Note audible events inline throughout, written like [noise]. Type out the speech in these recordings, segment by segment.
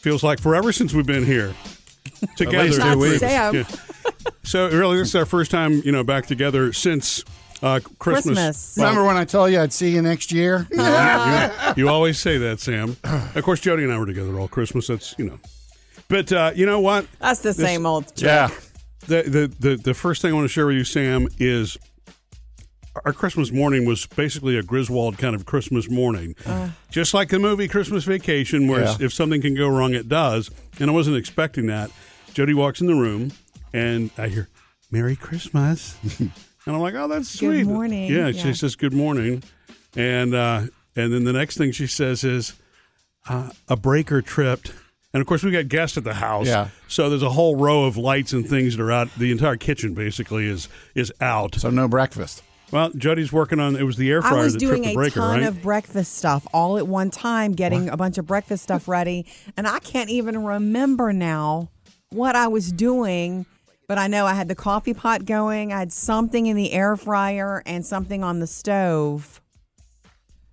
Feels like forever since we've been here [laughs] together. least two weeks. Sam. Yeah. So really, this is our first time, you know, back together since uh, Christmas. Christmas. Remember when I told you I'd see you next year? [laughs] you, you always say that, Sam. Of course, Jody and I were together all Christmas. That's you know. But uh, you know what? That's the same old trick. Yeah. The, the the the first thing I want to share with you, Sam, is our Christmas morning was basically a Griswold kind of Christmas morning, just like the movie Christmas Vacation, where Yeah. if something can go wrong, it does. And I wasn't expecting that. Jody walks in the room, and I hear "Merry Christmas," [laughs] and I'm like, "Oh, that's sweet." Good sweet." morning. Yeah, Yeah. she says good morning, and uh, and then the next thing she says is uh, a breaker tripped. And of course, we got guests at the house. Yeah. So there's a whole row of lights and things that are out. The entire kitchen basically is is out. So no breakfast. Well, Jody's working on. It was the air fryer I fryer was that doing tripped a the breaker, ton right? of breakfast stuff all at one time, getting a bunch of breakfast stuff ready, and I can't even remember now what I was doing. But I know I had the coffee pot going. I had something in the air fryer and something on the stove.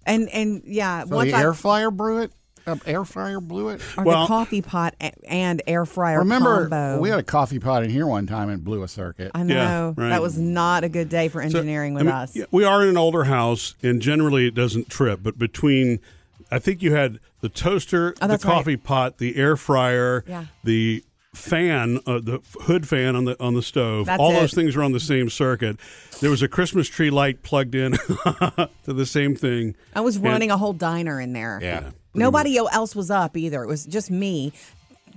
And and yeah, So once the I air fryer brew it? Uh, air fryer blew it? or Well- the coffee pot and air fryer Remember, combo. we had a coffee pot in here one time and blew a circuit. I Yeah, know right. that was not a good day for So, engineering I with mean, us. we are in an older house, and generally it doesn't trip. But between, I think you had the toaster, Oh, the that's right. coffee pot, the air fryer, Yeah. the fan, uh, the hood fan on the on the stove. That's all it. those things were on the same circuit. There was a Christmas tree light plugged in [laughs] to the same thing. I was And- running a whole diner in there. Yeah. Nobody else was up either. It was just me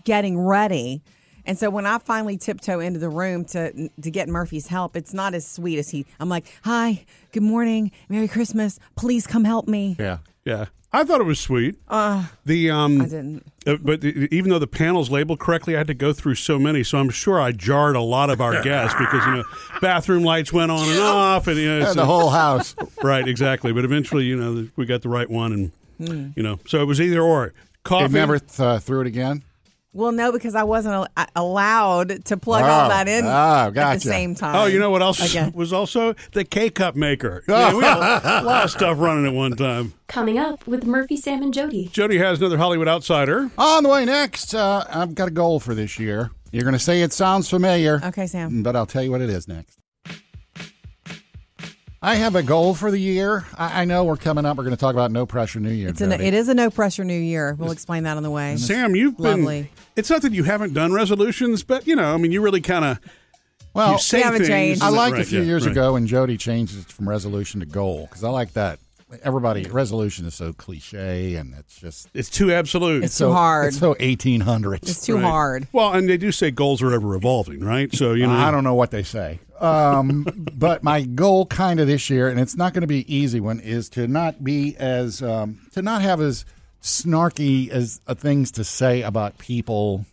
getting ready. And so when I finally tiptoe into the room to to get Murphy's help, it's not as sweet as he. I'm like, "Hi, good morning, Merry Christmas. Please come help me." Yeah. Yeah, I thought it was sweet. Uh, the um, I didn't. Uh, but the, even though the panel's labeled correctly, I had to go through so many. So I'm sure I jarred a lot of our [laughs] guests because you know bathroom lights went on and off, and you know, Yeah, so- the whole house. [laughs] right, exactly. But eventually, you know, we got the right one, and Hmm. you know, so it was either or. Coffee. They never uh, threw it again? Well, no, because I wasn't al- allowed to plug all Oh, that in oh, at the same time. Oh, you know what else Again. was also the K cup maker. [laughs] Yeah, we had a lot of stuff running at one time. Coming up with Murphy, Sam, and Jody. Jody has another Hollywood outsider. On the way next, uh, I've got a goal for this year. You're going to say it sounds familiar. Okay, Sam. But I'll tell you what it is next. I have a goal for the year. I, I know we're coming up. We're going to talk about no pressure New Year. It's an, Jody. it is a no pressure New Year. We'll explain that on the way. Sam, you've been. Lovely. It's not that you haven't done resolutions, but you know, I mean, you really kind of well, you say haven't things. changed. I liked Right, a few yeah, years right. ago when Jody changed it from resolution to goal because I like that. Everybody, resolution is so cliche and it's just It's too absolute. It's so too hard. It's so 1800s. It's too Right. hard. Well, and they do say goals are ever evolving, right? So you know, I don't know what they say. Um, [laughs] but my goal kind of this year, and it's not going to be an easy one, is to not be as um, to not have as snarky as uh, things to say about people.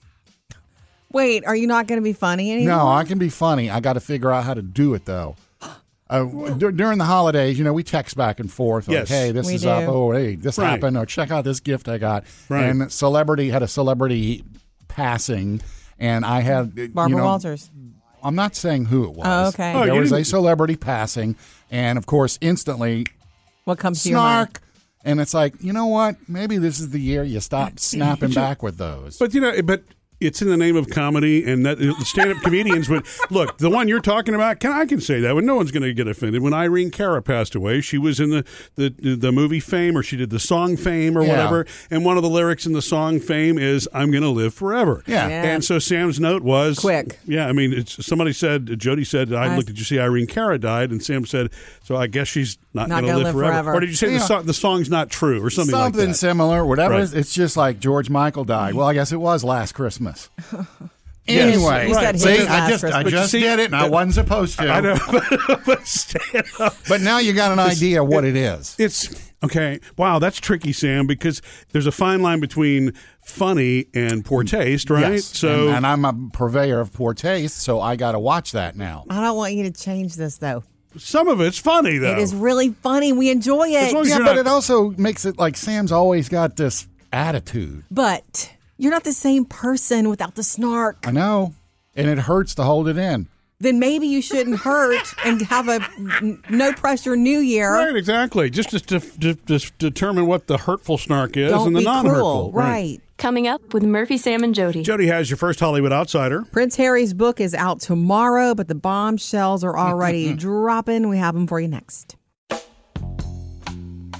Wait, are you not going to be funny anymore? No, I can be funny. I got to figure out how to do it though. Uh, dur- during the holidays, you know, we text back and forth. Like, Yes. hey, this We is up. Oh, hey, this Right. happened. Or check out this gift I got. Right. And celebrity had a celebrity passing, and I had Barbara you know, Walters. I'm not saying who it was. Oh, okay. Oh, there was a celebrity passing, and of course, instantly What comes to your mind? snark. And it's like, you know what? Maybe this is the year you stop [laughs] snapping back with those. But you know, but it's in the name of comedy, and that stand-up comedians would look. The one you're talking about, can I can say that when no one's going to get offended. When Irene Cara passed away, she was in the, the the movie Fame, or she did the song Fame, or Yeah. whatever. And one of the lyrics in the song Fame is "I'm going to live forever." Yeah. Yeah. And so Sam's note was Quick. Yeah, I mean, it's somebody said Jody said I I- looked. Did you see Irene Cara died? And Sam said, so I guess she's not, Not going to gonna live live forever. forever. Or did you say the, Yeah. song, the song's not true, or something, Something like that? similar, whatever. Right. It's just like George Michael died. Well, I guess it was last Christmas. Yes. [laughs] Anyway, You said see, I last just I Christmas. just See, did it, and I wasn't supposed to. I know, [laughs] but stand up. But now you got an idea what it is. It's okay. Wow, that's tricky, Sam, because there's a fine line between funny and poor mm. taste, right? Yes. So, and, and I'm a purveyor of poor taste, so I got to watch that now. I don't want you to change this though. some of it's funny though. It is really funny. We enjoy As long it. as Yeah, you're but not- it also makes it like Sam's always got this attitude. But you're not the same person without the snark. I know, and it hurts to hold it in. then maybe you shouldn't hurt and have a n- no pressure New Year. Right, exactly. Just to, to, to, to determine what the hurtful snark is Don't and the be non-hurtful. cruel. Right. Coming up with Murphy, Sam, and Jody. Jody has your first Hollywood outsider. Prince Harry's book is out tomorrow, but the bombshells are already [laughs] dropping. We have them for you next.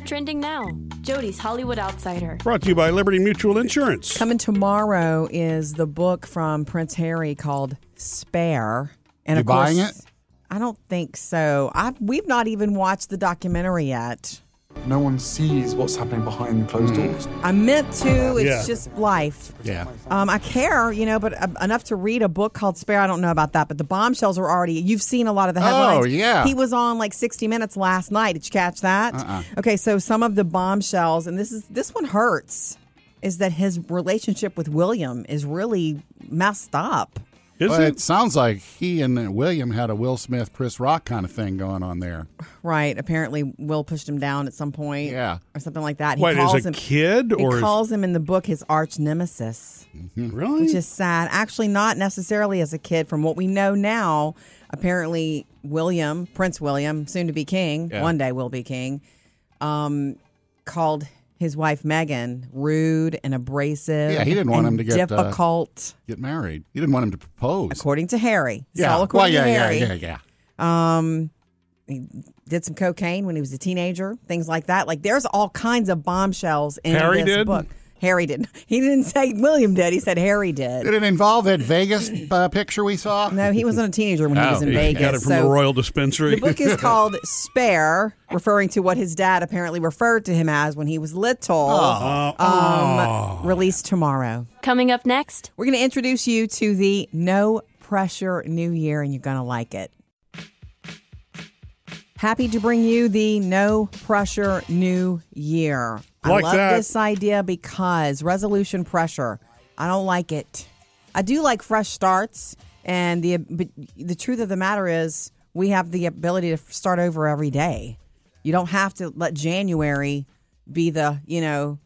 Trending now. Jody's Hollywood Outsider. Brought to you by Liberty Mutual Insurance. Coming tomorrow is the book from Prince Harry called Spare. And You of course, buying it? I don't think so. I we've not even watched the documentary yet. No one sees what's happening behind the closed doors. I meant to. It's Yeah. just life. Yeah. Um, I care, you know, but uh, enough to read a book called Spare. I don't know about that, but the bombshells are already. You've seen a lot of the headlines. Oh, yeah. He was on like 60 Minutes last night. Did you catch that? Uh-uh. Okay, so some of the bombshells, and this is this one hurts, is that his relationship with William is really messed up. Is But it? it sounds like he and William had a Will Smith, Chris Rock kind of thing going on there. Right. Apparently, Will pushed him down at some point. Yeah. Or something like that. He Wait, calls as a him, kid He or is- calls him in the book his arch nemesis. really? which is sad. Actually, not necessarily as a kid. From what we know now, apparently William, Prince William, soon to be king, Yeah. one day will be king, um, called his wife Meghan rude and abrasive. Yeah, he didn't want him to get, uh, difficult, Get married. He didn't want him to propose. according to Harry. It's yeah. all according well, yeah, to Harry. yeah, yeah, yeah. Um, he did some cocaine when he was a teenager, things like that. Like there's all kinds of bombshells in Harry this did? book. Harry didn't. He didn't say William did. He said Harry did. Did it involve that Vegas uh, picture we saw? No, he wasn't a teenager when he was Oh, in he Vegas. Got it from so the Royal Dispensary. the book is [laughs] called Spare, referring to what his dad apparently referred to him as when he was little. Oh. Um, released tomorrow. Coming up next. We're going to introduce you to the No Pressure New Year, and you're going to like it. Happy to bring you the No Pressure New Year. I love that. this idea because resolution pressure. I don't like it. I do like fresh starts, and the but the truth of the matter is, we have the ability to start over every day. You don't have to let January be the you know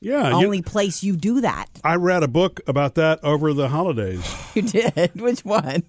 yeah. you- only place you do that. I read a book about that over the holidays. [sighs] You did. Which one?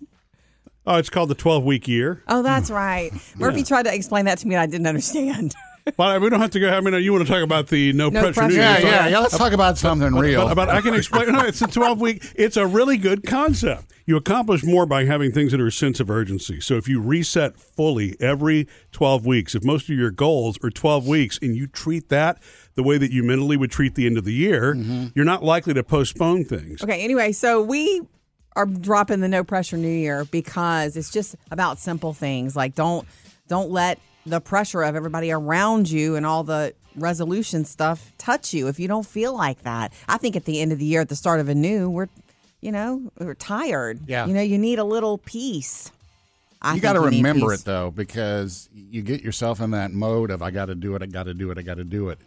Oh, it's called The 12 Week Year. Oh, that's right. [laughs] Murphy tried to explain that to me, and I didn't understand. [laughs] But we don't have to go. I mean, you want to talk about the no, No pressure, pressure. New Year. Yeah, So- yeah, yeah. Let's talk about something real. But, but I can explain. No, it's a 12 week. It's a really good concept. You accomplish more by having things that are a sense of urgency. So if you reset fully every 12 weeks, if most of your goals are 12 weeks and you treat that the way that you mentally would treat the end of the year, Mm-hmm. you're not likely to postpone things. Okay, anyway, so we are dropping the no pressure new year because it's just about simple things. Like don't don't let the pressure of everybody around you and all the resolution stuff touch you if you don't feel like that. I think at the end of the year at the start of a new, we're you know, we're tired. Yeah. You know, you need a little peace. I you got to remember it though, because you get yourself in that mode of I got to do it, I got to do it, I got to do it.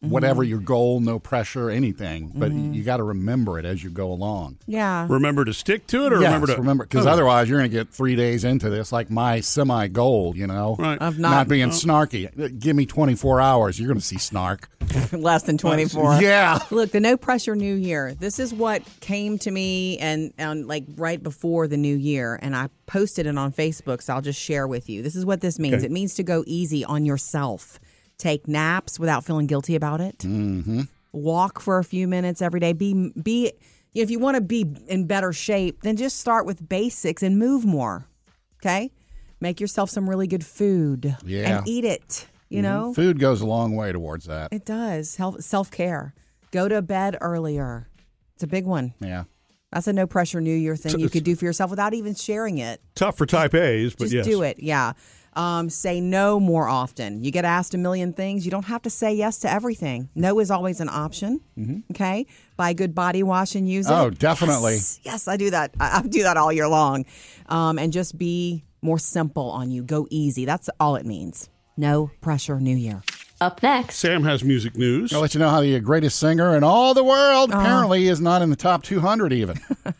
Mm-hmm. Whatever your goal, no pressure, anything, but you got to remember it as you go along. Yeah. Remember to stick to it, or Yes, remember to remember because Okay. otherwise you're going to get three days into this like my semi goal, you know, Right. Of not, not- being snarky. Give me 24 hours, you're going to see snark. [laughs] less than 24. Yeah. Look, the no pressure new year. This is what came to me and, and like right before the new year and I posted it on Facebook, so I'll just share with you. This is what this means. Okay. It means to go easy on yourself. Take naps without feeling guilty about it. Mm-hmm. Walk for a few minutes every day. Be be if you want to be in better shape, then just start with basics and move more. Okay? Make yourself some really good food Yeah. and eat it, you know? Food goes a long way towards that. It does. Self care. Go to bed earlier. It's a big one. Yeah. That's a no pressure New Year thing you could do for yourself without even sharing it. tough for type A's, but Just yes. do it. Yeah. Um, say no more often. You get asked a million things. You don't have to say yes to everything. No is always an option. Okay. Buy good body wash and use it. Mm-hmm. Oh, definitely. Yes, yes, I do that. I, I do that all year long. Um, and just be more simple on you. Go easy. That's all it means. No pressure New Year. Up next. Sam has music news. I'll let you know how the greatest singer in all the world Uh-huh. apparently is not in the top 200 even. [laughs]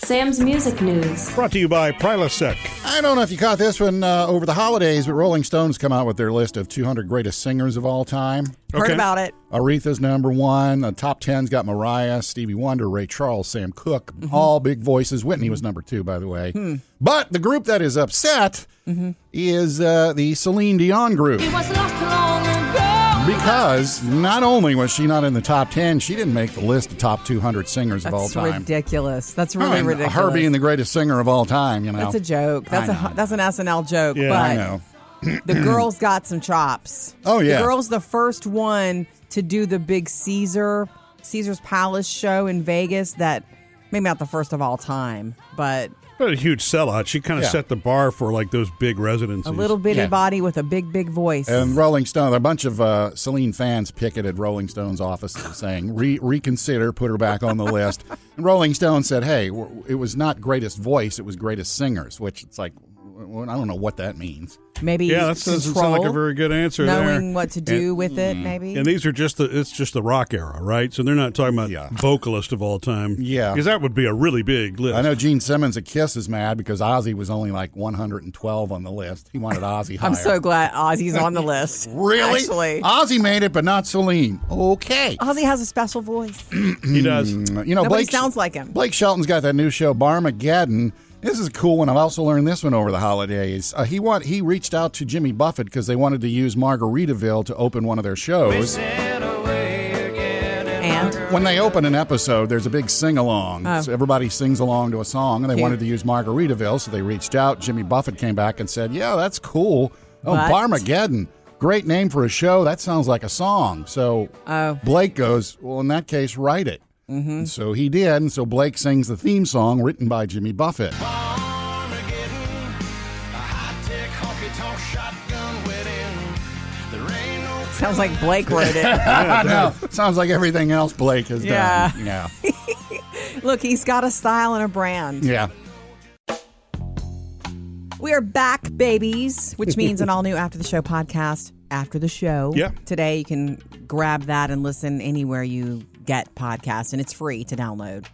Sam's Music News. Brought to you by Prilosec. I don't know if you caught this one uh, over the holidays, but Rolling Stones come out with their list of 200 greatest singers of all time. Heard Okay. about it. Aretha's number one. The top 10's got Mariah, Stevie Wonder, Ray Charles, Sam Cooke, all big voices. Whitney was number two, by the way. But the group that is upset is uh, the Celine Dion group. Because not only was she not in the top 10, she didn't make the list of top 200 singers of all That's time. ridiculous. That's I really mean, ridiculous. Her being the greatest singer of all time, you know. That's a joke. That's I a that's an SNL joke. Yeah, but I know. [clears throat] the girl's got some chops. Oh, yeah. The girl's the first one to do the big Caesar Caesar's Palace show in Vegas that maybe not the first of all time, but But a huge sellout. She kind of Yeah. set the bar for like those big residencies. a little bitty Yeah. body with a big big voice. And Rolling Stone, a bunch of uh, Celine fans picketed Rolling Stone's office [laughs] saying, Re- reconsider, put her back on the list. And Rolling Stone said, hey, w- it was not greatest voice, it was greatest singers, which it's like, well, I don't know what that means. maybe Yeah, that doesn't sound like a very good answer there. knowing what to do with it, mm. maybe. And these are just the it's just the rock era, right? So they're not talking about Yeah. vocalist of all time. Yeah. Because that would be a really big list. I know Gene Simmons at Kiss is mad because Ozzy was only like 112 on the list. He wanted Ozzy higher. [laughs] I'm so glad Ozzy's on the list. [laughs] Really? Actually. Ozzy made it, but not Celine. Okay. Ozzy has a special voice. he does. Mm, you know, Nobody Blake sounds like him. Blake Shelton's got that new show, Barmageddon. This is a cool one. I've also learned this one over the holidays. Uh, he want he reached out to Jimmy Buffett because they wanted to use Margaritaville to open one of their shows. And When they open an episode, there's a big sing along. Oh. So everybody sings along to a song, and they Cute. wanted to use Margaritaville, so they reached out. Jimmy Buffett came back and said, "Yeah, that's cool. Oh, But- Barmageddon, great name for a show. That sounds like a song." So Oh. Blake goes, "Well, in that case, write it." Mm-hmm. So he did, and so Blake sings the theme song written by Jimmy Buffett. sounds like Blake wrote it. [laughs] I know. Sounds like everything else Blake has Yeah. done. Yeah. [laughs] Look, he's got a style and a brand. Yeah. We are back, babies, which means an all new After the Show podcast after the show. Yeah. Today, you can grab that and listen anywhere you get podcast, and it's free to download.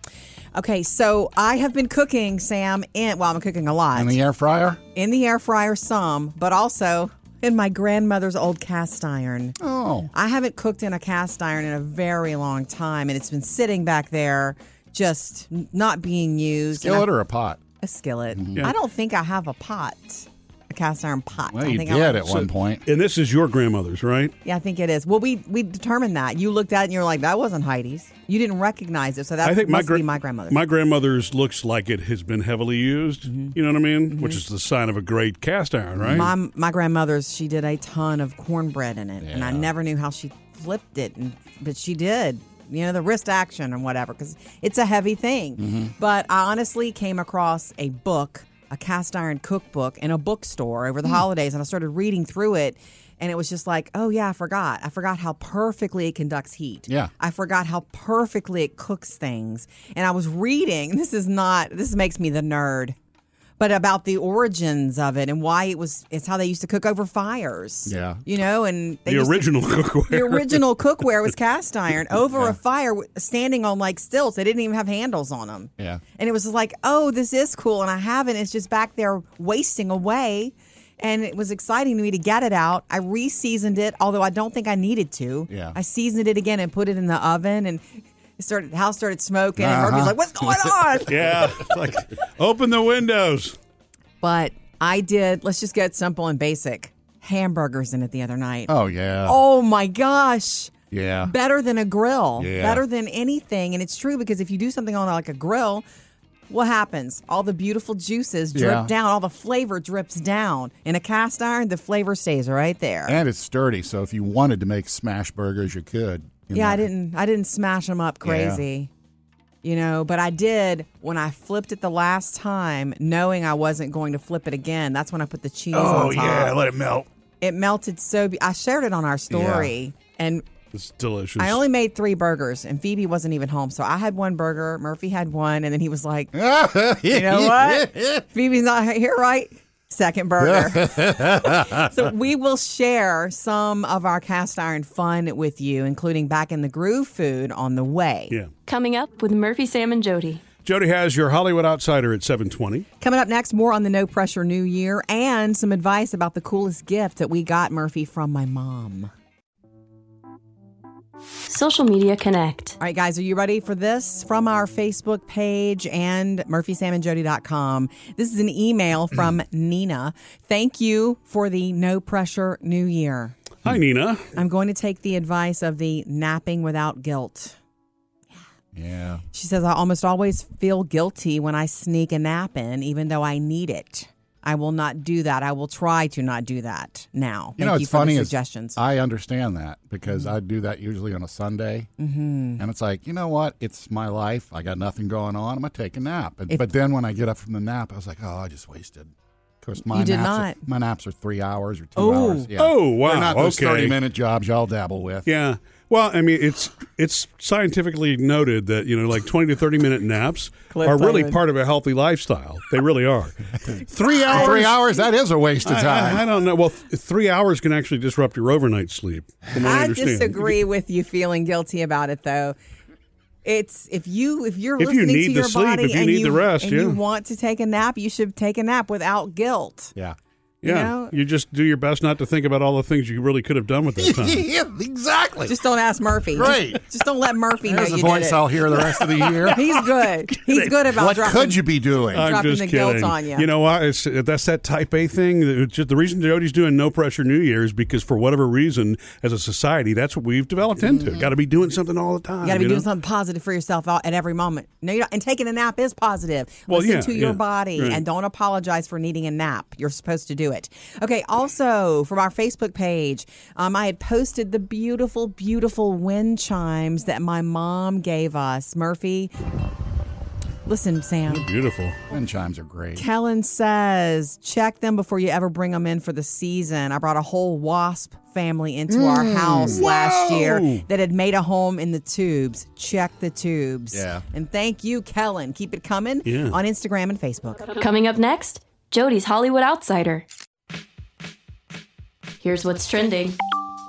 Okay, so I have been cooking, Sam, and well, I'm cooking a lot. In the air fryer? in the air fryer, some, but also in my grandmother's old cast iron. Oh. I haven't cooked in a cast iron in a very long time, and it's been sitting back there just not being used. Skillet or a pot? a skillet. Mm-hmm. I don't think I have a pot, cast iron pot. Well, I you think did I, at one point. And this is your grandmother's, right? Yeah, I think it is. Well, we we determined that. You looked at it and you were like, "That wasn't Heidi's." You didn't recognize it, so that I think my must gra- be my grandmother. My grandmother's looks like it has been heavily used. Mm-hmm. You know what I mean? Which is the sign of a great cast iron, right? my my grandmother's she did a ton of cornbread in it, and I never knew how she flipped it, and but she did. You know the wrist action and whatever because it's a heavy thing. Mm-hmm. But I honestly came across a book, a cast iron cookbook, in a bookstore over the hmm. holidays, and I started reading through it. And it was just like, oh yeah, I forgot. I forgot how perfectly it conducts heat. Yeah. I forgot how perfectly it cooks things. And I was reading, [laughs] this is not, this makes me the nerd, but about the origins of it and why it was, it's how they used to cook over fires. Yeah. You know, and they the used to- original [laughs] cookware. the original cookware was cast [laughs] iron over a fire standing on like stilts. They didn't even have handles on them. Yeah. And it was like, oh, this is cool. And I haven't. It's just back there wasting away. And it was exciting to me to get it out. I re seasoned it, although I don't think I needed to. Yeah. I seasoned it again and put it in the oven. And started, the house started smoking. And Uh-huh. Murphy's like, what's going on? [laughs] yeah. It's like, open the windows. but I did, let's just get simple and basic hamburgers in it the other night. Oh, yeah. Oh my gosh. Yeah. better than a grill, Yeah. better than anything. And it's true because if you do something on like a grill, what happens? All the beautiful juices drip Yeah. down, all the flavor drips down. In a cast iron, the flavor stays right there. And it's sturdy, so if you wanted to make smash burgers, you could. Yeah, know. I didn't I didn't smash them up crazy. You know, but I did when I flipped it the last time, knowing I wasn't going to flip it again. That's when I put the cheese Oh, on top. yeah, let it melt. it melted so. Be- I shared it on our story, and It's delicious. I only made three burgers, and Phoebe wasn't even home. So I had one burger, Murphy had one, and then he was like, [laughs] "You know what? Phoebe's not here, right? Second burger." [laughs] so we will share some of our cast iron fun with you, including back in the groove food on the way. yeah. Coming up with Murphy, Sam, and Jody. Jody has your Hollywood Outsider at 720. Coming up next, more on the No Pressure New Year and some advice about the coolest gift that we got, Murphy, from my mom. Social Media Connect. All right, guys, are you ready for this? From our Facebook page and murphysamandjody.com. This is an email mm. from Nina. Thank you for the No Pressure New Year. Hi, Nina. I'm going to take the advice of the napping without guilt. Yeah. She says, I almost always feel guilty when I sneak a nap in, even though I need it. I will not do that. I will try to not do that now. You Thank know, you it's for funny. the suggestions. I understand that because I do that usually on a Sunday, mm-hmm. and it's like, you know what? It's my life. I got nothing going on. I'm gonna take a nap. But, If- but then when I get up from the nap, I was like, oh, I just wasted. Of course, my You did naps not. Are, my naps are three hours or two Oh. hours. Yeah. Oh, wow. They're not those Okay. thirty minute jobs y'all dabble with. Yeah. Well, I mean, it's it's scientifically noted that you know, like twenty to thirty minute naps are really Cliffhanger. part of a healthy lifestyle. They really are. Three hours. Three hours. That is a waste of time. I, I don't know. Well, th- three hours can actually disrupt your overnight sleep. From what I, I understand. disagree with you feeling guilty about it though. It's if you if you're If you listening need to the your sleep, body if you and need the rest, and yeah. you want to take a nap, you should take a nap without guilt. yeah. You Yeah, know? you just do your best not to think about all the things you really could have done with that time. [laughs] yeah. Exactly. Just don't ask Murphy. Great. Just, just don't let Murphy know There's you a voice did it. I'll hear the rest of the year. [laughs] He's good. He's good about what dropping. could you be doing? I'm dropping just the kidding. guilt on you. You know what? It's, that's that type A thing. It's just, the reason Jody's doing no pressure New Year is because for whatever reason, as a society, that's what we've developed into. Mm-hmm. Got to be doing something all the time. You got to be you doing know? something positive for yourself at every moment. No, you're not. And taking a nap is positive. Well, Listen yeah, to your yeah, body right. and don't apologize for needing a nap. You're supposed to do it. Okay. Also, from our Facebook page, um, I had posted the beautiful, beautiful wind chimes that my mom gave us. Murphy, listen, Sam. Beautiful. Wind chimes are great. Kellen says, check them before you ever bring them in for the season. I brought a whole wasp family into our house last year that had made a home in the tubes. Check the tubes. Yeah. And thank you, Kellen. Keep it coming Yeah. on Instagram and Facebook. Coming up next, Jody's Hollywood Outsider. Here's what's trending.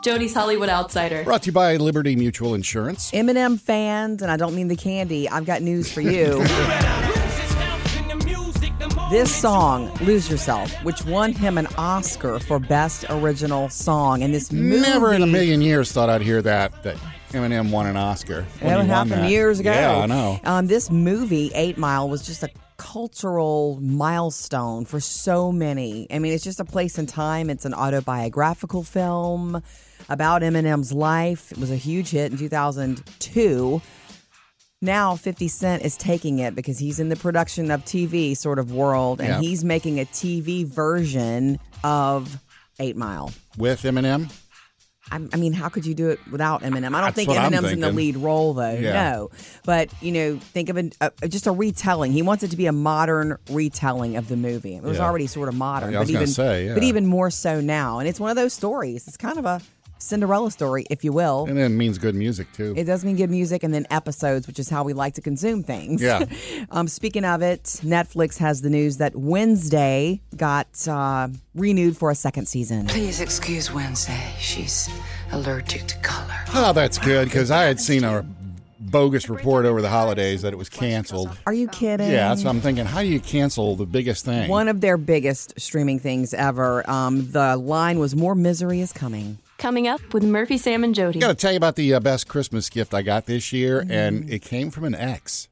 Jody's Hollywood Outsider. Brought to you by Liberty Mutual Insurance. Eminem fans, and I don't mean the candy, I've got news for you. [laughs] This song, Lose Yourself, which won him an Oscar for Best Original Song. And this movie. Never in a million years thought I'd hear that that Eminem won an Oscar. when That he happened that. years ago. Yeah, I know. Um, this movie, Eight Mile, was just a cultural milestone for so many. I mean, it's just a place in time. It's an autobiographical film about Eminem's life. It was a huge hit in 2002. Now 50 Cent is taking it because he's in the production of TV sort of world and Yeah. he's making a TV version of 8 Mile. With Eminem. I, I mean, how could you do it without Eminem? I don't That's think Eminem's in the lead role, though. Yeah. No, but you know, think of an, a, just a retelling. He wants it to be a modern retelling of the movie. It was Yeah. already sort of modern, Yeah, I was but even say, but even more so now. And it's one of those stories. It's kind of a Cinderella story, if you will. And then means good music too. It does mean good music and then episodes, which is how we like to consume things. Yeah. [laughs] um, speaking of it, Netflix has the news that Wednesday got uh, renewed for a second season. Please excuse Wednesday. She's allergic to color. oh, that's good because I had seen a bogus report over the holidays that it was canceled. Are you kidding? Yeah, that's what I'm thinking. How do you cancel the biggest thing? One of their biggest streaming things ever. Um, the line was "More misery is coming." Coming up with Murphy, Sam, and Jody. I got to tell you about the uh, best Christmas gift I got this year, Mm-hmm. and it came from an ex.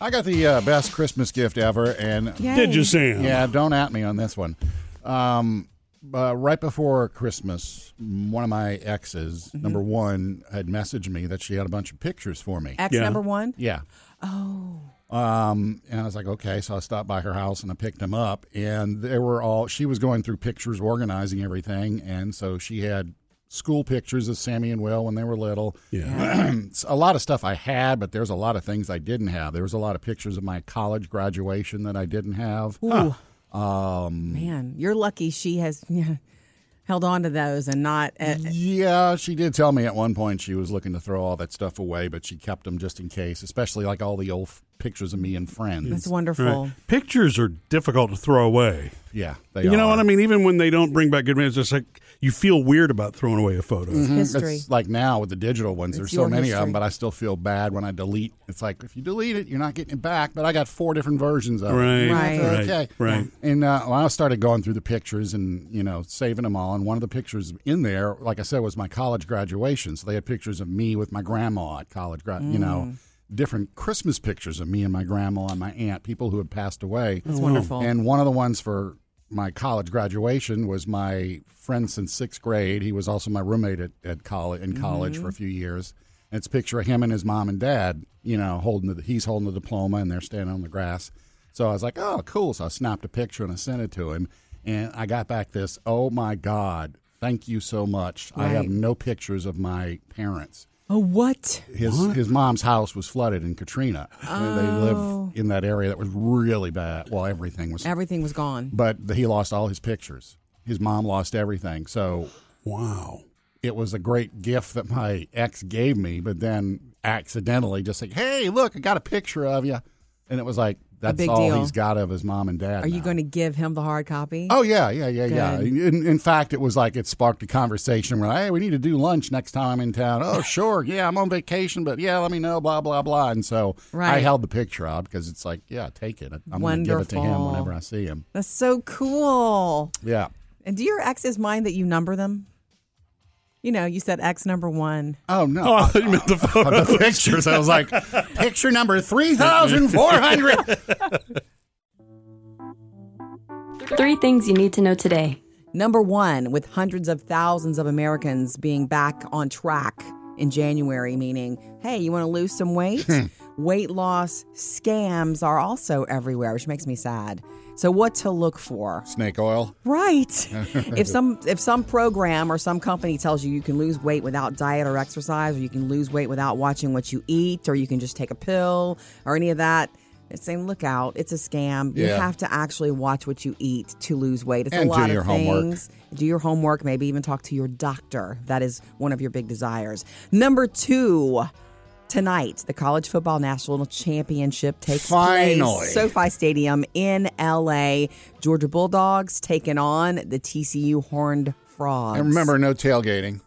I got the uh, best Christmas gift ever, and Yay. Did you, Sam? yeah, don't at me on this one. Um, uh, right before Christmas, one of my exes, Mm-hmm. number one, had messaged me that she had a bunch of pictures for me. Ex Yeah. number one. Yeah. Oh. Um, and I was like, okay. So I stopped by her house and I picked them up, and they were all. She was going through pictures, organizing everything, and so she had school pictures of Sammy and Will when they were little. Yeah. [clears throat] a lot of stuff I had, but there's a lot of things I didn't have. There was a lot of pictures of my college graduation that I didn't have. Ooh, Um, man, you're lucky she has [laughs] yeah, held on to those and not. Uh, yeah, she did tell me at one point she was looking to throw all that stuff away, but she kept them just in case, especially like all the old pictures of me and friends. That's wonderful. Right. Pictures are difficult to throw away. Yeah, they You know what I mean? Even when they don't bring back good memories, it's like you feel weird about throwing away a photo. It's history. It's like now with the digital ones, there's so your many of them, but I still feel bad when I delete. It's like if you delete it, you're not getting it back. But I got four different versions of Right, it. Right. Right, okay. right. And uh, when I started going through the pictures and you know saving them all, and one of the pictures in there, like I said, was my college graduation. So they had pictures of me with my grandma at college. Gra- You know, different Christmas pictures of me and my grandma and my aunt, people who had passed away. That's wonderful. And one of the ones for my college graduation was my friend since sixth grade. He was also my roommate at, at college in college Mm-hmm. for a few years. And it's a picture of him and his mom and dad. You know, holding the he's holding the diploma and they're standing on the grass. So I was like, oh, cool. So I snapped a picture and I sent it to him. And I got back this, oh my God, thank you so much. I have no pictures of my parents. Oh, what? His his mom's house was flooded in Katrina. And They Oh. live in that area that was really bad. Well, everything was Everything was gone. but he lost all his pictures. His mom lost everything. So Wow. it was a great gift that my ex gave me, but then accidentally just like, hey, look, I got a picture of you. And it was like, that's a big all deal. he's got of his mom and dad. Are you going to give him the hard copy? Oh yeah, yeah, yeah, yeah. In, in fact, it was like it sparked a conversation where, hey, we need to do lunch next time I'm in town. Oh, [laughs] sure, yeah, I'm on vacation, but yeah, let me know, blah blah blah. And so I held the picture out because it's like, yeah, take it. I'm going to give it to him whenever I see him. That's so cool. Yeah. And do your exes mind that you number them? You know, you said X number one. Oh no. Oh, I thought you meant the photo. the pictures. I was like, [laughs] picture number 3,400. [laughs] Three things you need to know today. Number one, with hundreds of thousands of Americans being back on track in January, meaning, hey, you want to lose some weight? Hmm. weight loss scams are also everywhere, which makes me sad. So, what to look for? Snake oil. Right. [laughs] if some if some program or some company tells you you can lose weight without diet or exercise, or you can lose weight without watching what you eat, or you can just take a pill or any of that, it's saying look out, it's a scam. You Yeah. have to actually watch what you eat to lose weight. It's And a do lot your of homework. things. Do your homework, maybe even talk to your doctor. That is one of your big desires. Number two. Tonight, the college football national championship takes Finally. place. SoFi Stadium in LA. Georgia Bulldogs taking on the TCU Horned Frogs. And remember, no tailgating.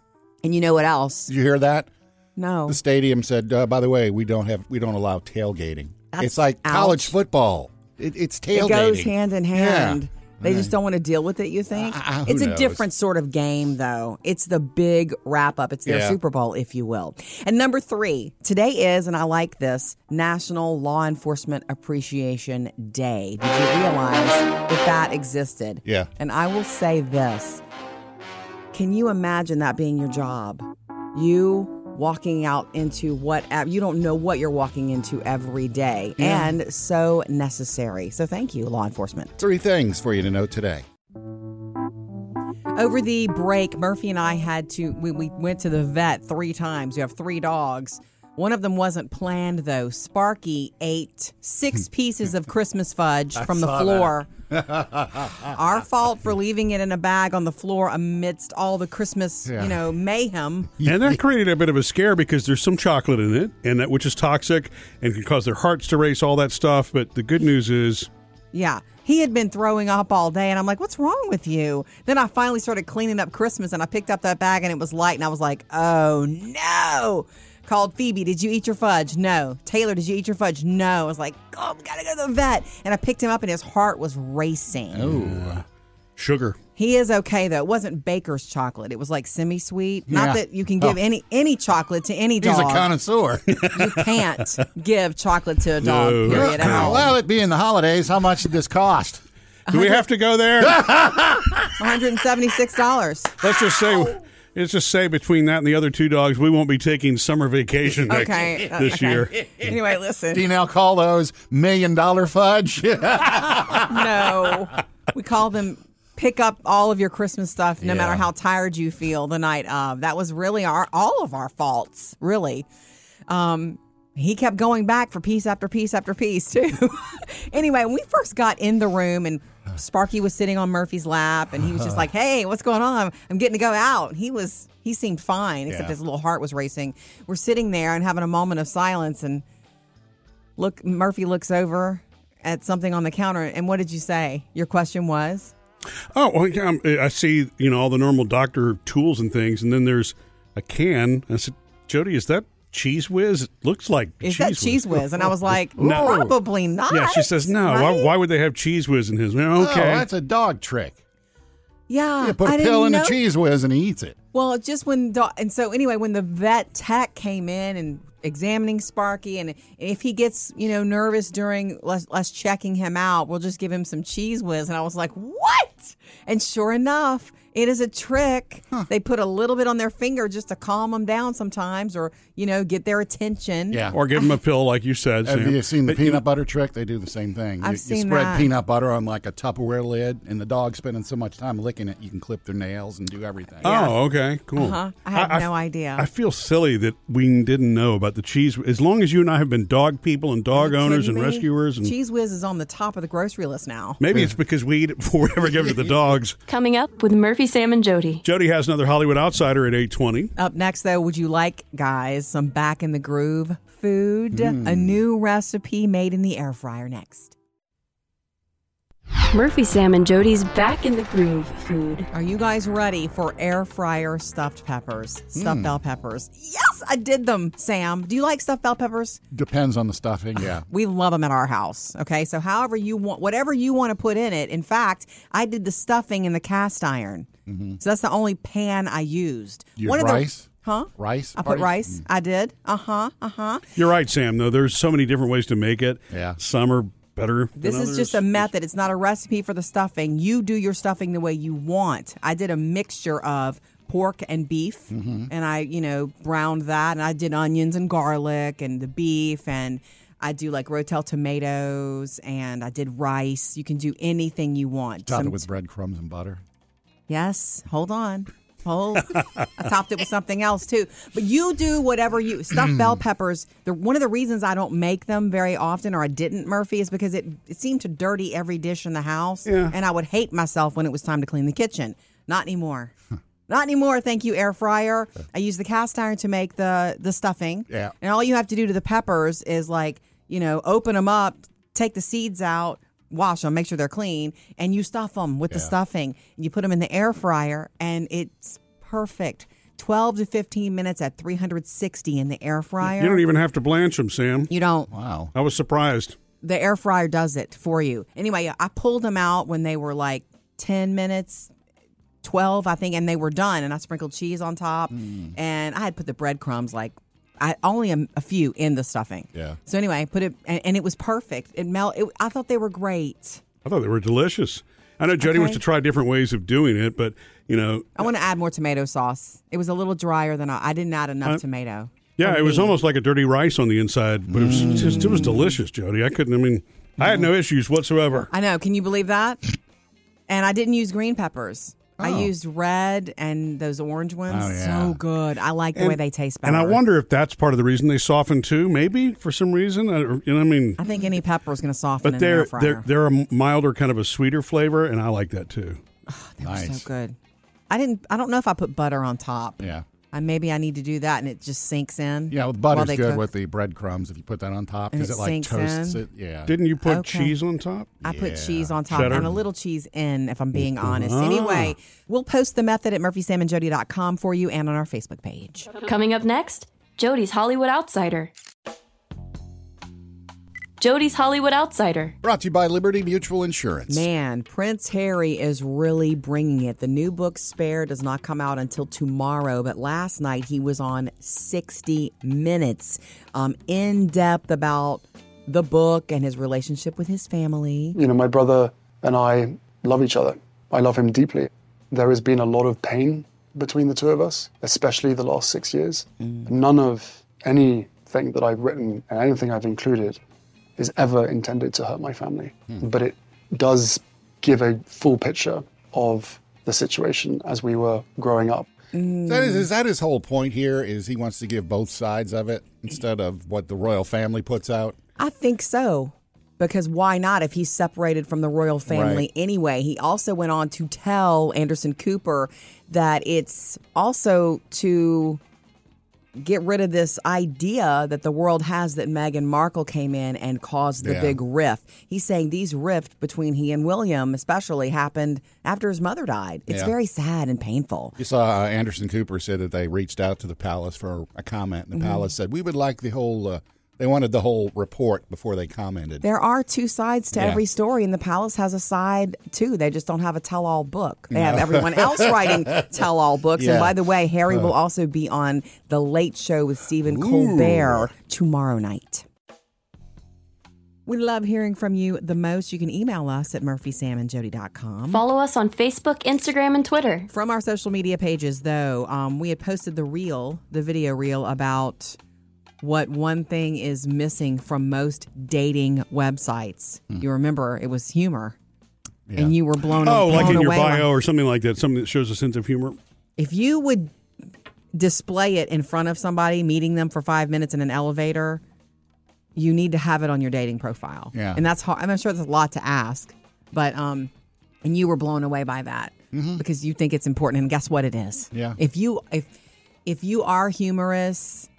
and you know what else? Did you hear that? No, The stadium said, uh, by the way, we don't have we don't allow tailgating. That's- it's like college football. It, it's tailgating. it goes hand in hand. Yeah. They just don't want to deal with it, you think? Uh, it's a knows? different sort of game, though. It's the big wrap up. It's their Yeah. Super Bowl, if you will. And number three, today is, and I like this, National Law Enforcement Appreciation Day. Did you realize that that existed? Yeah. And I will say this Can you imagine that being your job? You walking out into what you don't know what you're walking into every day and so necessary. So thank you law enforcement. Three things for you to know today. Over the break, Murphy and I had to we, we went to the vet 3 times. We have 3 dogs. One of them wasn't planned though. Sparky ate 6 [laughs] pieces of Christmas fudge from the floor. [laughs] Our fault for leaving it in a bag on the floor amidst all the Christmas, Yeah. you know, mayhem. And that created a bit of a scare because there's some chocolate in it, and that which is toxic and can cause their hearts to race, all that stuff. But the good news is, Yeah. He had been throwing up all day, and I'm like, what's wrong with you? Then I finally started cleaning up Christmas, and I picked up that bag, and it was light, and I was like, oh no. Called Phoebe, did you eat your fudge? No. Taylor, did you eat your fudge? No. I was like, oh, we gotta go to the vet. And I picked him up, and his heart was racing. Oh, sugar. He is okay though. It wasn't baker's chocolate. It was like semi-sweet. Not that you can give Oh. any any chocolate to any dog. he's a connoisseur. [laughs] you can't give chocolate to a dog. No. Period. well, it being the holidays, how much did this cost? Do we have to go there? [laughs] One hundred and seventy-six dollars. Let's just say, oh. Let's just say between that and the other two dogs, we won't be taking summer vacation next, Okay. [laughs] this okay. year. [laughs] Anyway, listen. Do you now call those million dollar fudge? [laughs] No. We call them pick up all of your Christmas stuff no matter how tired you feel the night of. That was really our all of our faults, really. Um he kept going back for piece after piece after piece too. anyway, when we first got in the room and Sparky was sitting on Murphy's lap and he was just like, [laughs] "Hey, what's going on? I'm getting to go out." He was he seemed fine except Yeah. his little heart was racing. We're sitting there and having a moment of silence and look Murphy looks over at something on the counter, and what did you say? Your question was. Oh, well, yeah, um, I see, you know, all the normal doctor tools and things, and then there's a can. I said, Jody, is that Cheez Whiz? It looks like Is cheese that whiz. Cheez Whiz? And I was like, No. probably not. Yeah, she says, no. Why, right? why would they have Cheez Whiz in his? Well, oh, Okay. Oh, that's a dog trick. Yeah, You put I a pill in didn't the Cheez Whiz and he eats it. Well, just when the, and so anyway, when the vet tech came in and examining Sparky, and if he gets you know nervous during us, us checking him out, we'll just give him some Cheez Whiz. And I was like, what? And sure enough, it is a trick. They put a little bit on their finger just to calm them down sometimes, or you know, get their attention. Yeah. or give them a pill, like you said. Have Sam. you seen the But, you peanut butter trick? They do the same thing. I've you, seen you spread that. peanut butter on like a Tupperware lid, and the dog's spending so much time licking it, you can clip their nails and do everything. Oh, okay, cool. Uh-huh. I had I- no idea. I feel silly that we didn't know about the cheese. As long as you and I have been dog people and dog owners and me? rescuers, and Cheez Whiz is on the top of the grocery list now. maybe it's because we [laughs] eat it before we ever give it to the [laughs] dogs. Coming up with Murphy, Sam, and Jody. Jody has another Hollywood outsider at eight twenty. Up next, though, would you like, guys, some back in the groove food? A hmm. new recipe made in the air fryer next. Murphy, Sam, and Jody's back in the groove food. Are you guys ready for air fryer stuffed peppers? Stuffed hmm. bell peppers. Yes, I did them, Sam. Do you like stuffed bell peppers? Depends on the stuffing, yeah. We love them at our house. Okay, so however you want, whatever you want to put in it. In fact, I did the stuffing in the cast iron. So that's the only pan I used. You One had of the- rice? huh? Rice? I put party? rice. I did. Uh huh. Uh huh. You're right, Sam. Though there's so many different ways to make it. Yeah. some are better. than This is just a method. It's not a recipe for the stuffing. You do your stuffing the way you want. I did a mixture of pork and beef, Mm-hmm. and I, you know, browned that, and I did onions and garlic and the beef, and I do like rotel tomatoes, and I did rice. You can do anything you want. Topped Some- it with breadcrumbs and butter. Yes. Hold on. Hold. [laughs] I topped it with something else too. But you do whatever you stuff mm. bell peppers. The one of the reasons I don't make them very often, or I didn't, Murphy, is because it it seemed to dirty every dish in the house, Yeah. and I would hate myself when it was time to clean the kitchen. Not anymore. Not anymore. Thank you, air fryer. I use the cast iron to make the the stuffing. Yeah. And all you have to do to the peppers is like you know open them up, take the seeds out, wash them, make sure they're clean, and you stuff them with the stuffing. You put them in the air fryer, and it's perfect. 12 to 15 minutes at 360 in the air fryer. You don't even have to blanch them, Sam. You don't. Wow. I was surprised. The air fryer does it for you. Anyway, I pulled them out when they were like 10 minutes, 12, I think, and they were done. And I sprinkled cheese on top, Mm. and I had put the breadcrumbs like. I only a, a few in the stuffing. Yeah. So anyway, put it, and, and it was perfect. It melt. It, I thought they were great. I thought they were delicious. I know Jody Okay. wants to try different ways of doing it, but you know, I want to add more tomato sauce. It was a little drier than I. I didn't add enough Uh, tomato. yeah, it was almost like a dirty rice on the inside, but it was just it was delicious, Jody. I couldn't. I mean, I had no issues whatsoever. I know. Can you believe that? And I didn't use green peppers. I Oh. used red and those orange ones. Oh, yeah. So good. I like the way they taste better. And I wonder if that's part of the reason they soften too. Maybe for some reason, I, you know, I mean, I think any pepper is going to soften but in the they're fryer. they're they're a milder, kind of a sweeter flavor, and I like that too. They were Nice. so good. I didn't. I don't know if I put butter on top. Yeah. I, maybe I need to do that, and it just sinks in. Yeah, well, the while butter's good cook. with the breadcrumbs if you put that on top because it it, like toasts in. it. Yeah. Didn't you put Okay. cheese on top? I put cheese on top Cheddar? and a little cheese in, if I'm being honest. Ah. Anyway, we'll post the method at murphysamandjody.com for you and on our Facebook page. Coming up next, Jody's Hollywood Outsider. Jody's Hollywood Outsider. Brought to you by Liberty Mutual Insurance. Man, Prince Harry is really bringing it. The new book Spare does not come out until tomorrow, but last night he was on 60 Minutes, um, in depth about the book and his relationship with his family. You know, my brother and I love each other. I love him deeply. There has been a lot of pain between the two of us, especially the last six years. None of anything that I've written and anything I've included is ever intended to hurt my family. Hmm. But it does give a full picture of the situation as we were growing up. Mm. That is, is that his whole point here? Is he wants to give both sides of it instead of what the royal family puts out? I think so. Because why not if he's separated from the royal family Right. anyway? He also went on to tell Anderson Cooper that it's also to get rid of this idea that the world has that Meghan Markle came in and caused the Yeah. big rift. He's saying these rift between he and William, especially, happened after his mother died. It's Yeah. very sad and painful. You saw uh, Anderson Cooper said that they reached out to the palace for a comment, and the Mm-hmm. palace said we would like the whole. Uh, they wanted the whole report before they commented. There are two sides to Yeah. every story, and the palace has a side too. They just don't have a tell all book. They have everyone else [laughs] writing tell all books. Yeah. And by the way, Harry will also be on The Late Show with Stephen Colbert tomorrow night. We love hearing from you the most. You can email us at murphysamandjody.com. Follow us on Facebook, Instagram, and Twitter. From our social media pages, though, um, we had posted the reel, the video reel about what one thing is missing from most dating websites. You remember it was humor, and you were blown. Oh, like in your bio or something like that, something that shows a sense of humor. If you would display it in front of somebody, meeting them for five minutes in an elevator, you need to have it on your dating profile. Yeah. and that's hard. I'm sure that's a lot to ask, but um, and you were blown away by that because you think it's important. And guess what? It is. Mm-hmm. Yeah. If you if if you are humorous,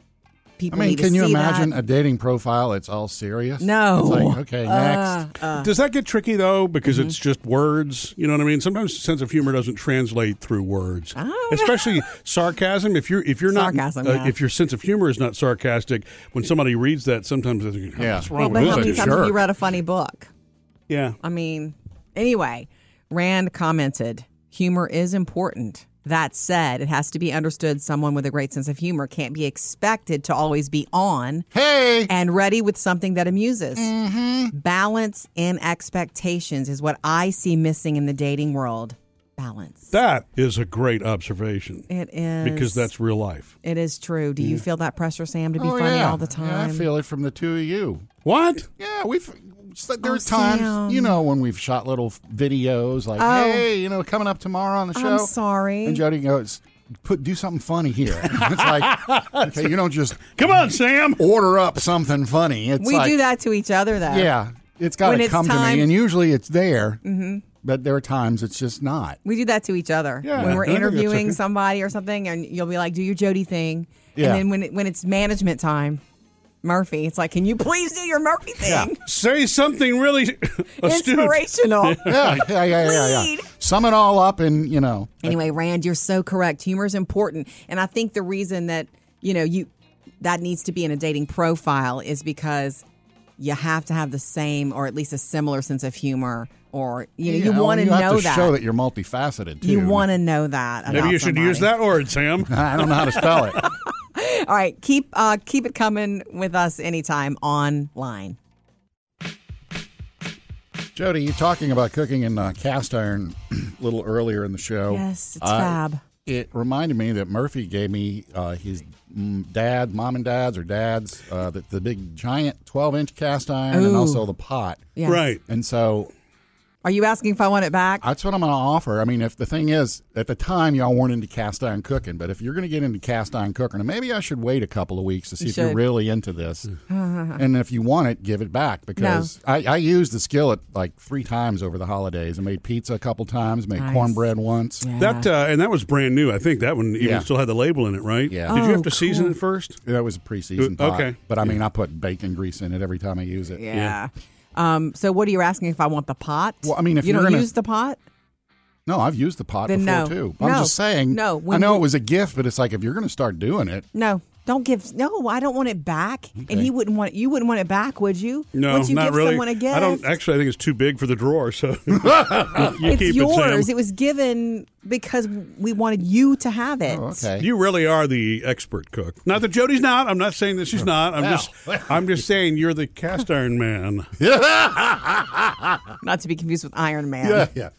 I mean, need to can you imagine that. a dating profile? It's all serious. No. It's like, okay, next. Uh, Does that get tricky though? Because Mm-hmm. it's just words. You know what I mean? Sometimes sense of humor doesn't translate through words, Oh. especially [laughs] sarcasm. If you're if you're Sarcasm, not uh, yeah. if your sense of humor is not sarcastic, when somebody reads that, sometimes they think, Yeah. "What's well, wrong but with how this?" many times have you read a funny book? Yeah. I mean, anyway, Rand commented, humor is important. That said, it has to be understood someone with a great sense of humor can't be expected to always be on Hey, and ready with something that amuses. Mm-hmm. Balance in expectations is what I see missing in the dating world. Balance. That is a great observation it is. because that's real life. It is true. Do you mm. feel that pressure, Sam, to be Oh, funny yeah. all the time? Yeah, I feel it from the two of you. What? Yeah, we've. It's like There Oh, are times, Sam. you know, when we've shot little videos like, Oh. "Hey, you know, coming up tomorrow on the show." I'm sorry. And Jody goes, "Put do something funny here." [laughs] it's like, okay, you don't just Come on, Sam. order up something funny. It's we like, do that to each other, though. Yeah, it's got When to it's come to me, and usually it's there. Mm-hmm. But there are times it's just not. We do that to each other Yeah, when we're I think that's interviewing okay. somebody or something, and you'll be like, "Do your Jody thing," Yeah. and then when it, when it's management time, Murphy, it's like, "Can you please do your Murphy thing?" Say something really. [laughs] [laughs] Inspirational. [laughs] Yeah, yeah, yeah, yeah, yeah. Sum it all up, and you know, anyway, Rand, you're so correct. Humor is important, and I think the reason that you know you that needs to be in a dating profile is because you have to have the same or at least a similar sense of humor, or you know, yeah, you want to you have know to that. show that you're multifaceted. Too. you want to know that. Maybe you should use that word, Sam. I don't know how to spell it. All right, keep uh, keep it coming with us anytime online. Jody, you talking about cooking in uh, cast iron a [clears throat] little earlier in the show. Yes, it's Uh, fab. It reminded me that Murphy gave me uh, his dad, mom and dad's, or dad's, uh, the, the big giant 12 inch cast iron and also the pot. Yes. Right. And so Are you asking if I want it back? that's what I'm going to offer. I mean, if the thing is, at the time, y'all weren't into cast iron cooking, but if you're going to get into cast iron cooking, maybe I should wait a couple of weeks to see You if you're really into this. [laughs] and if you want it, give it back because I, I used the skillet like three times over the holidays. I made pizza a couple times, made Nice. cornbread once. Yeah. That uh, and that was brand new. I think that one even Yeah. still had the label in it, right? Yeah. Did you Oh, have to season it first? That was a preseason Uh, pot. okay. But I mean, I put bacon grease in it every time I use it. yeah. Um, so what are you asking if I want the pot? Well, I mean, if you you're don't gonna- use the pot, No, I've used the pot Then before no. too. I'm No. just saying. No, I know we- it was a gift, but it's like if you're going to start doing it, no, don't give. No, I don't want it back. And he wouldn't want. It. You wouldn't want it back, would you? No, would you not give really. someone a gift? I don't actually. I think it's too big for the drawer, so [laughs] you [laughs] it's keep yours. it, Sam. It was given because we wanted you to have it. oh, okay. You really are the expert cook. Not that Jody's not. I'm not saying that she's not. I'm just. I'm just saying you're the cast iron man. [laughs] Not to be confused with Iron Man. yeah, yeah.